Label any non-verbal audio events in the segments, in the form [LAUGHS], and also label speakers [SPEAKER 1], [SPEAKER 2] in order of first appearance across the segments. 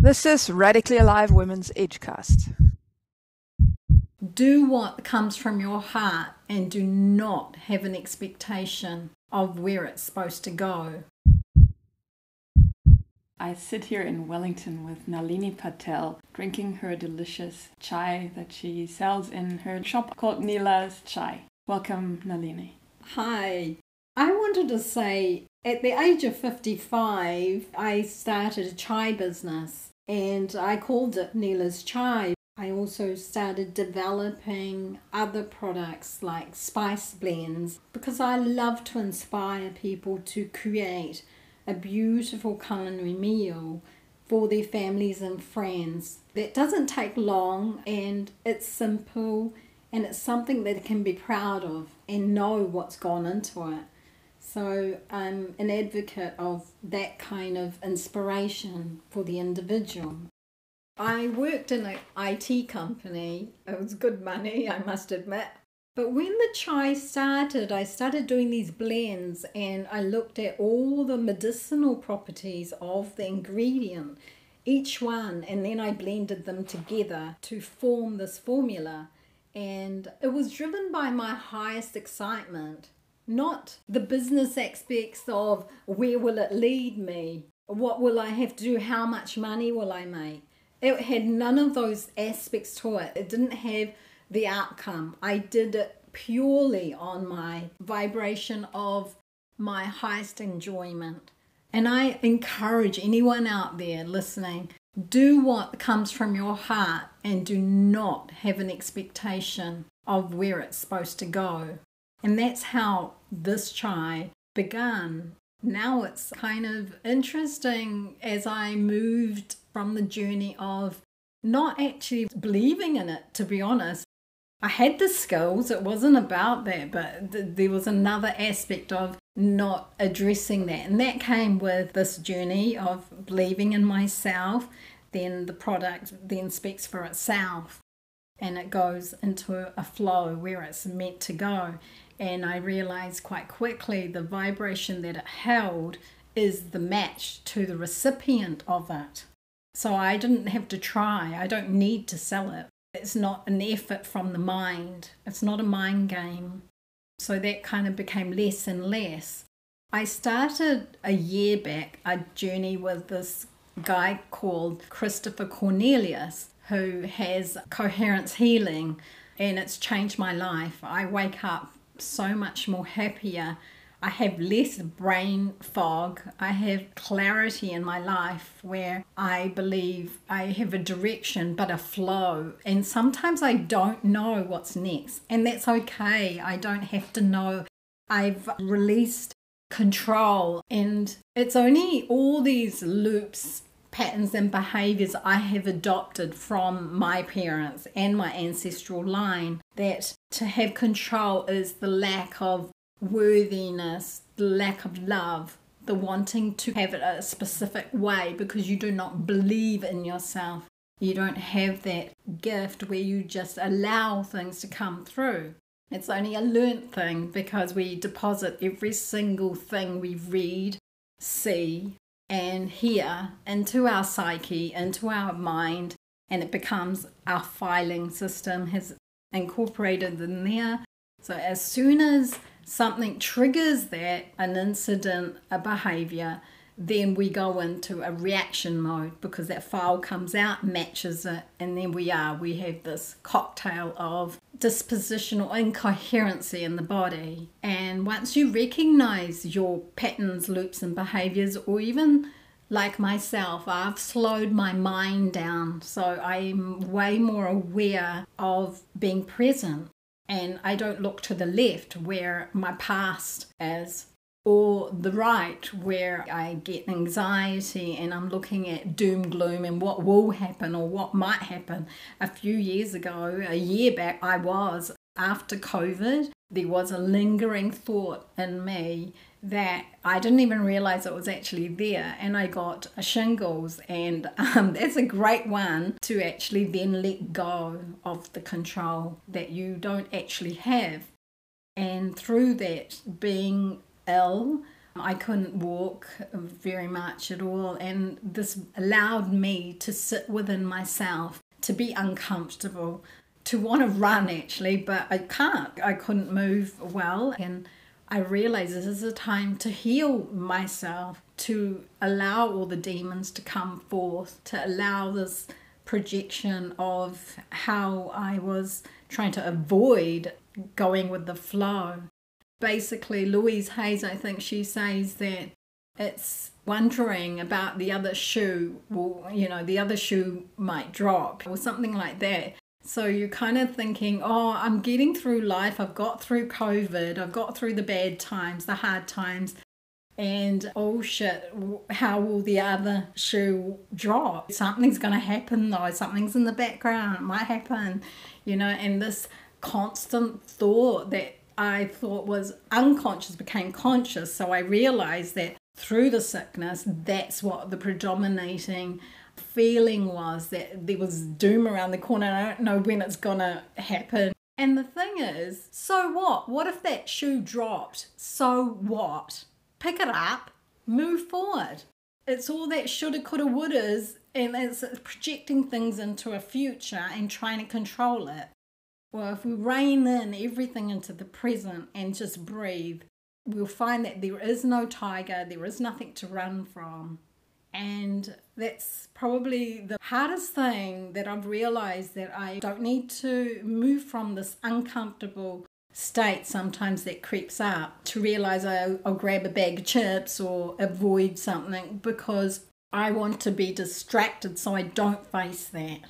[SPEAKER 1] This is Radically Alive Women's Edgecast.
[SPEAKER 2] Do what comes from your heart and do not have an expectation of where it's supposed to go.
[SPEAKER 3] I sit here in Wellington with Nalini Patel, drinking her delicious chai that she sells in her shop called Nela's Chai. Welcome, Nalini.
[SPEAKER 2] Hi. I wanted to say at the age of 55, I started a chai business and I called it Nela's Chai. I also started developing other products like spice blends because I love to inspire people to create a beautiful culinary meal for their families and friends that doesn't take long and it's simple and it's something that they can be proud of and know what's gone into it. So I'm an advocate of that kind of inspiration for the individual. I worked in an IT company. It was good money, I must admit. But when the chai started, I started doing these blends and I looked at all the medicinal properties of the ingredient, each one, and then I blended them together to form this formula. And it was driven by my highest excitement not the business aspects of where will it lead me? What will I have to do? How much money will I make? It had none of those aspects to it. It didn't have the outcome. I did it purely on my vibration of my highest enjoyment. And I encourage anyone out there listening do what comes from your heart and do not have an expectation of where it's supposed to go. And that's how this chai began. Now it's kind of interesting as I moved from the journey of not actually believing in it, to be honest. I had the skills, it wasn't about that, but th- there was another aspect of not addressing that. And that came with this journey of believing in myself. Then the product then speaks for itself and it goes into a flow where it's meant to go and I realized quite quickly the vibration that it held is the match to the recipient of it. So I didn't have to try, I don't need to sell it. It's not an effort from the mind, it's not a mind game. So that kind of became less and less. I started a year back a journey with this guy called Christopher Cornelius, who has coherence healing, and it's changed my life. I wake up so much more happier. I have less brain fog. I have clarity in my life where I believe I have a direction but a flow. And sometimes I don't know what's next. And that's okay. I don't have to know. I've released control. And it's only all these loops patterns and behaviors I have adopted from my parents and my ancestral line that to have control is the lack of worthiness, the lack of love, the wanting to have it a specific way because you do not believe in yourself. You don't have that gift where you just allow things to come through. It's only a learnt thing because we deposit every single thing we read, see, and here into our psyche, into our mind, and it becomes our filing system has incorporated in there. So as soon as something triggers that, an incident, a behavior, then we go into a reaction mode because that file comes out, matches it, and then we are, we have this cocktail of dispositional incoherency in the body. And once you recognize your patterns, loops, and behaviors, or even like myself, I've slowed my mind down. So I'm way more aware of being present. And I don't look to the left where my past is or the right where I get anxiety and I'm looking at doom gloom and what will happen or what might happen. A few years ago, a year back, I was after COVID, there was a lingering thought in me that I didn't even realize it was actually there, and I got a shingles, and um, [LAUGHS] that's a great one to actually then let go of the control that you don't actually have. And through that, being ill, I couldn't walk very much at all, and this allowed me to sit within myself, to be uncomfortable, to want to run actually, but I can't. I couldn't move well, and I realized this is a time to heal myself, to allow all the demons to come forth, to allow this projection of how I was trying to avoid going with the flow basically Louise Hayes, I think she says that it's wondering about the other shoe, well, you know, the other shoe might drop or something like that. So you're kind of thinking, oh, I'm getting through life. I've got through COVID. I've got through the bad times, the hard times. And oh shit, how will the other shoe drop? Something's going to happen though. Something's in the background. It might happen, you know, and this constant thought that I thought was unconscious became conscious. So I realized that through the sickness, that's what the predominating feeling was that there was doom around the corner. I don't know when it's gonna happen. And the thing is, so what? What if that shoe dropped? So what? Pick it up, move forward. It's all that shoulda, coulda, wouldas, and it's projecting things into a future and trying to control it. Well, if we rein in everything into the present and just breathe, we'll find that there is no tiger, there is nothing to run from. And that's probably the hardest thing that I've realized that I don't need to move from this uncomfortable state sometimes that creeps up to realize I'll, I'll grab a bag of chips or avoid something because I want to be distracted so I don't face that.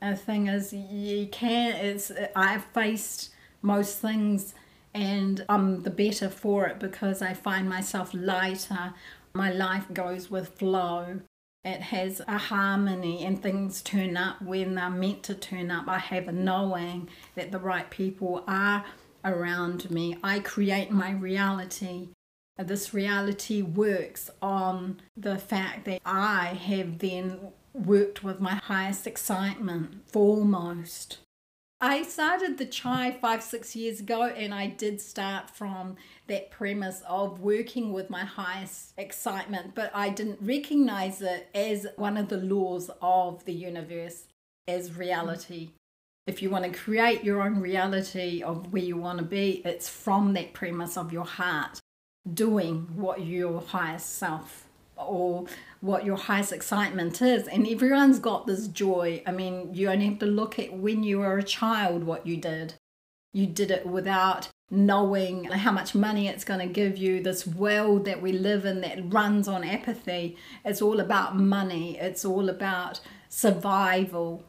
[SPEAKER 2] The thing is, you can. It's I've faced most things, and I'm the better for it because I find myself lighter. My life goes with flow. It has a harmony, and things turn up when they're meant to turn up. I have a knowing that the right people are around me. I create my reality. This reality works on the fact that I have then worked with my highest excitement foremost. I started the chai five, six years ago, and I did start from that premise of working with my highest excitement, but I didn't recognize it as one of the laws of the universe, as reality. If you want to create your own reality of where you want to be, it's from that premise of your heart doing what your highest self or what your highest excitement is. And everyone's got this joy. I mean, you only have to look at when you were a child what you did. You did it without knowing how much money it's going to give you. This world that we live in that runs on apathy, it's all about money, it's all about survival.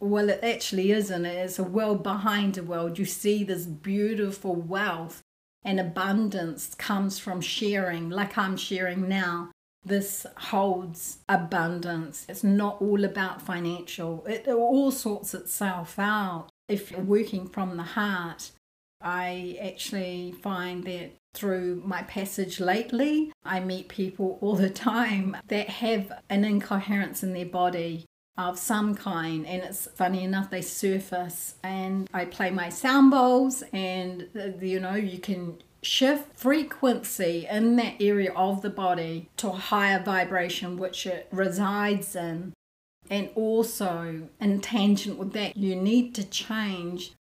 [SPEAKER 2] Well, it actually isn't. It's a world behind a world. You see this beautiful wealth and abundance comes from sharing, like I'm sharing now this holds abundance. It's not all about financial, it all sorts itself out. If you're working from the heart, I actually find that through my passage lately, I meet people all the time that have an incoherence in their body of some kind and it's funny enough they surface and I play my sound bowls and uh, you know you can shift frequency in that area of the body to a higher vibration which it resides in. And also, in tangent with that, you need to change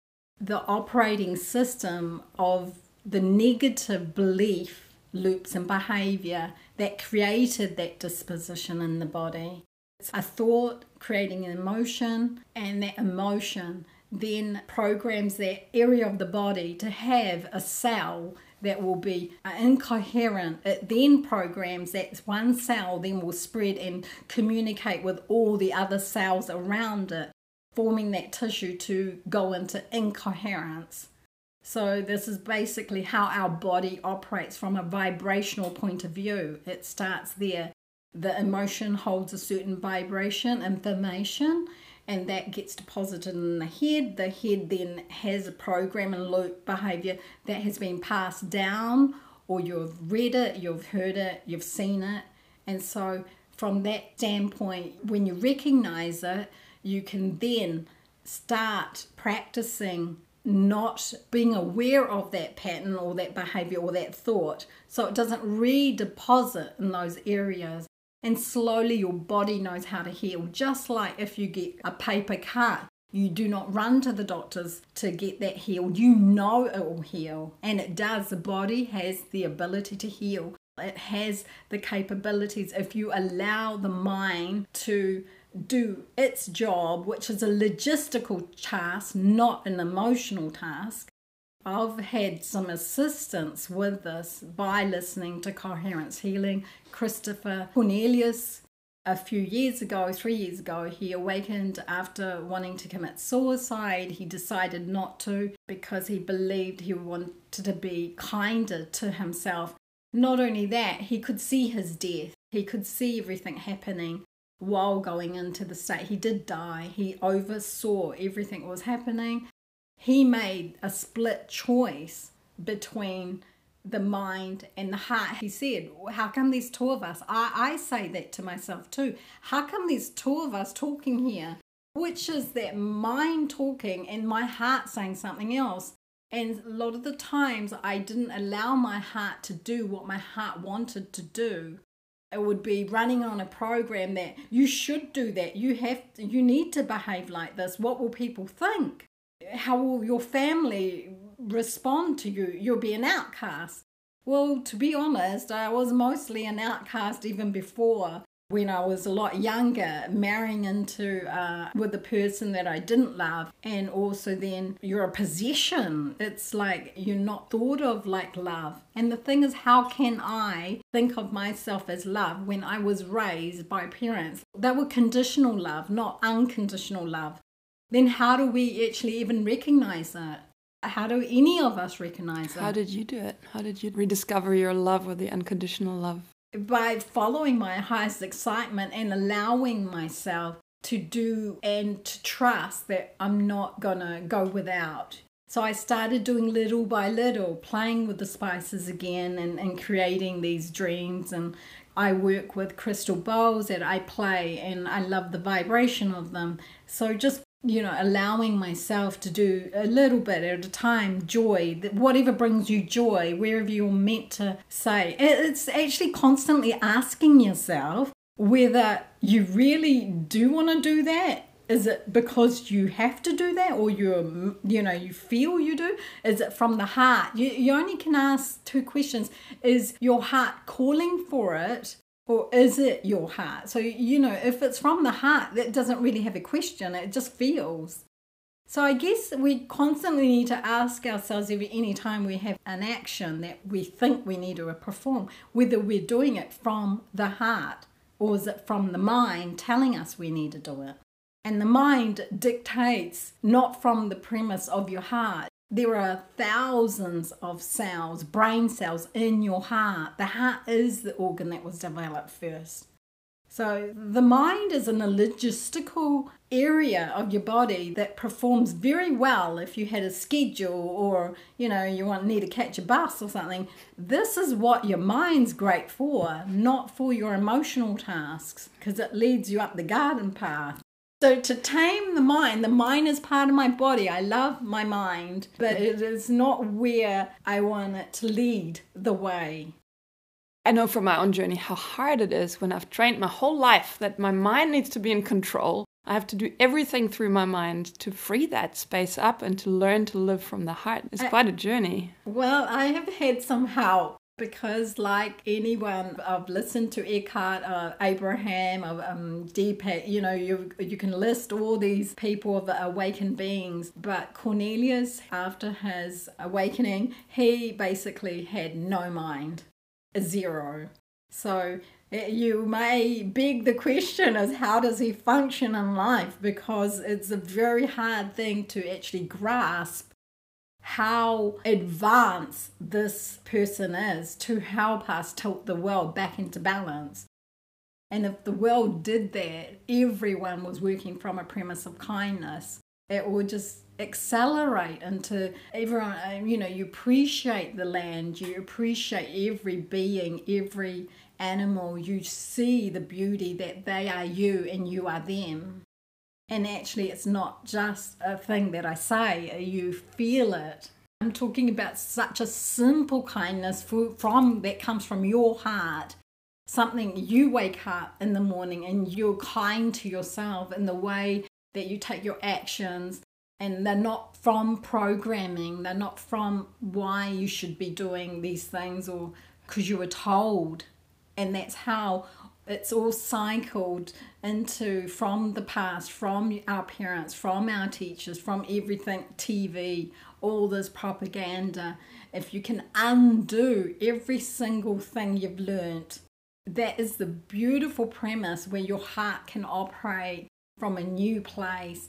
[SPEAKER 2] the operating system of the negative belief loops and behavior that created that disposition in the body. It's a thought creating an emotion, and that emotion then programs that area of the body to have a cell that will be uh, incoherent. It then programs that one cell then will spread and communicate with all the other cells around it, forming that tissue to go into incoherence. So, this is basically how our body operates from a vibrational point of view. It starts there. The emotion holds a certain vibration, information, and that gets deposited in the head. The head then has a program and loop behavior that has been passed down, or you've read it, you've heard it, you've seen it. And so, from that standpoint, when you recognize it, you can then start practicing not being aware of that pattern or that behavior or that thought. So it doesn't redeposit in those areas. And slowly your body knows how to heal. Just like if you get a paper cut, you do not run to the doctors to get that healed. You know it will heal. And it does. The body has the ability to heal. It has the capabilities if you allow the mind to do its job, which is a logistical task, not an emotional task. I've had some assistance with this by listening to Coherence Healing. Christopher Cornelius, a few years ago, three years ago, he awakened after wanting to commit suicide. He decided not to because he believed he wanted to be kinder to himself. Not only that, he could see his death, he could see everything happening while going into the state. He did die, he oversaw everything that was happening. He made a split choice between the mind and the heart. He said, How come these two of us? I, I say that to myself too. How come these two of us talking here? Which is that mind talking and my heart saying something else. And a lot of the times I didn't allow my heart to do what my heart wanted to do it would be running on a program that you should do that you have to, you need to behave like this what will people think how will your family respond to you you'll be an outcast well to be honest i was mostly an outcast even before when I was a lot younger, marrying into uh, with a person that I didn't love, and also then you're a possession. It's like you're not thought of like love. And the thing is, how can I think of myself as love when I was raised by parents that were conditional love, not unconditional love? Then how do we actually even recognize that? How do any of us recognize that?
[SPEAKER 3] How did you do it? How did you rediscover your love or the unconditional love?
[SPEAKER 2] by following my highest excitement and allowing myself to do and to trust that I'm not gonna go without. So I started doing little by little, playing with the spices again and, and creating these dreams. And I work with crystal bowls that I play and I love the vibration of them. So just you know, allowing myself to do a little bit at a time, joy, whatever brings you joy, wherever you're meant to say. It's actually constantly asking yourself whether you really do want to do that. Is it because you have to do that or you're, you know, you feel you do? Is it from the heart? You, you only can ask two questions. Is your heart calling for it or is it your heart? So, you know, if it's from the heart, that doesn't really have a question, it just feels. So, I guess we constantly need to ask ourselves every any time we have an action that we think we need to perform, whether we're doing it from the heart or is it from the mind telling us we need to do it. And the mind dictates not from the premise of your heart. There are thousands of cells, brain cells in your heart. The heart is the organ that was developed first. So the mind is in a logistical area of your body that performs very well if you had a schedule or you know you want need to catch a bus or something. This is what your mind's great for, not for your emotional tasks because it leads you up the garden path. So to tame the mind, the mind is part of my body. I love my mind, but it is not where I want it to lead the way.
[SPEAKER 3] I know from my own journey how hard it is when I've trained my whole life that my mind needs to be in control. I have to do everything through my mind to free that space up and to learn to live from the heart. It's quite a journey.
[SPEAKER 2] Well, I have had some help because like anyone I've listened to Eckhart, uh, Abraham, um, Deepak, you know, you you can list all these people of awakened beings, but Cornelius, after his awakening, he basically had no mind, zero. So eh, you may beg the question as how does he function in life because it's a very hard thing to actually grasp how advanced this person is to help us tilt the world back into balance. And if the world did that, everyone was working from a premise of kindness, it would just accelerate into everyone, uh, you know, you appreciate the land, you appreciate every being, every animal, you see the beauty that they are you and you are them. And actually, it's not just a thing that I say, you feel it. I'm talking about such a simple kindness from that comes from your heart. Something you wake up in the morning and you're kind to yourself in the way that you take your actions, and they're not from programming, they're not from why you should be doing these things or because you were told. And that's how it's all cycled into from the past, from our parents, from our teachers, from everything TV, all this propaganda. If you can undo every single thing you've learnt, that is the beautiful premise where your heart can operate from a new place.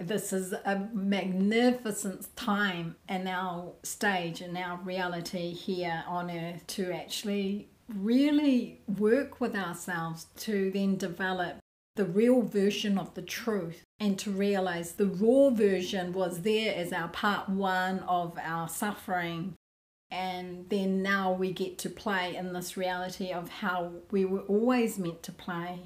[SPEAKER 2] This is a magnificent time in our stage, in our reality here on earth to actually really work with ourselves to then develop the real version of the truth and to realize the raw version was there as our part one of our suffering. And then now we get to play in this reality of how we were always meant to play.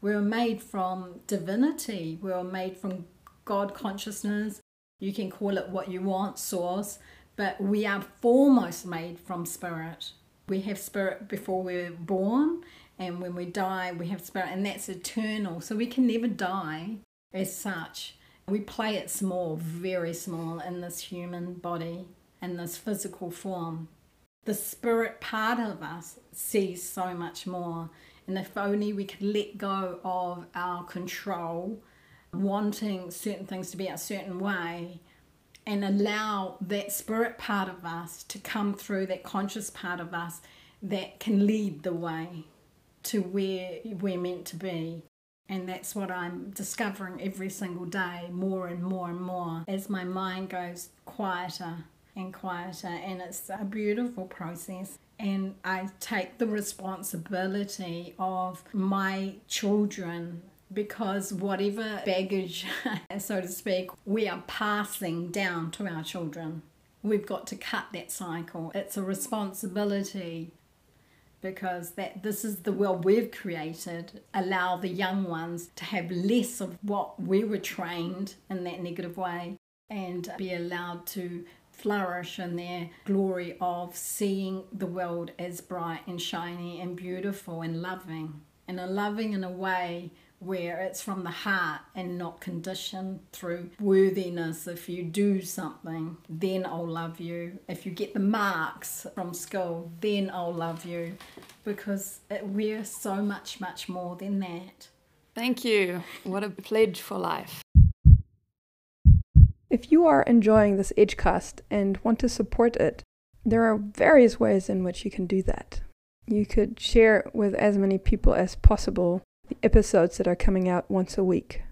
[SPEAKER 2] We were made from divinity, we were made from God consciousness. You can call it what you want, source, but we are foremost made from spirit. We have spirit before we're born, and when we die, we have spirit, and that's eternal. So we can never die as such. We play it small, very small, in this human body, in this physical form. The spirit part of us sees so much more. And if only we could let go of our control, wanting certain things to be a certain way, and allow that spirit part of us to come through, that conscious part of us that can lead the way to where we're meant to be. And that's what I'm discovering every single day, more and more and more, as my mind goes quieter and quieter. And it's a beautiful process. And I take the responsibility of my children because whatever baggage, [LAUGHS] so to speak, we are passing down to our children. We've got to cut that cycle. It's a responsibility because that this is the world we've created allow the young ones to have less of what we were trained in that negative way and be allowed to flourish in their glory of seeing the world as bright and shiny and beautiful and loving and a loving in a way where it's from the heart and not conditioned through worthiness. If you do something, then I'll love you. If you get the marks from school, then I'll love you. Because it, we're so much, much more than that.
[SPEAKER 3] Thank you. What a pledge for life.
[SPEAKER 1] If you are enjoying this Edgecast and want to support it, there are various ways in which you can do that. You could share it with as many people as possible the episodes that are coming out once a week.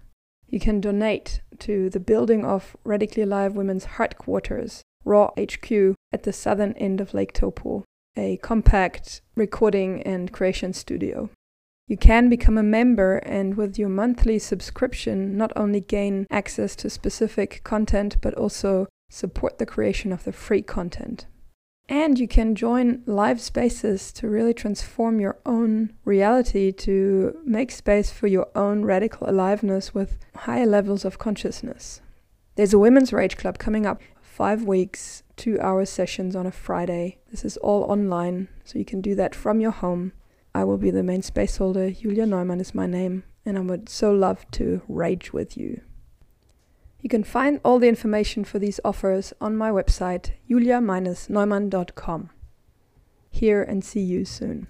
[SPEAKER 1] You can donate to the building of Radically Alive Women's Heartquarters, Raw HQ, at the southern end of Lake Taupo, a compact recording and creation studio. You can become a member and with your monthly subscription not only gain access to specific content but also support the creation of the free content. And you can join live spaces to really transform your own reality, to make space for your own radical aliveness with higher levels of consciousness. There's a Women's Rage Club coming up, five weeks, two hour sessions on a Friday. This is all online, so you can do that from your home. I will be the main space holder. Julia Neumann is my name, and I would so love to rage with you. You can find all the information for these offers on my website, julia-neumann.com. Here and see you soon.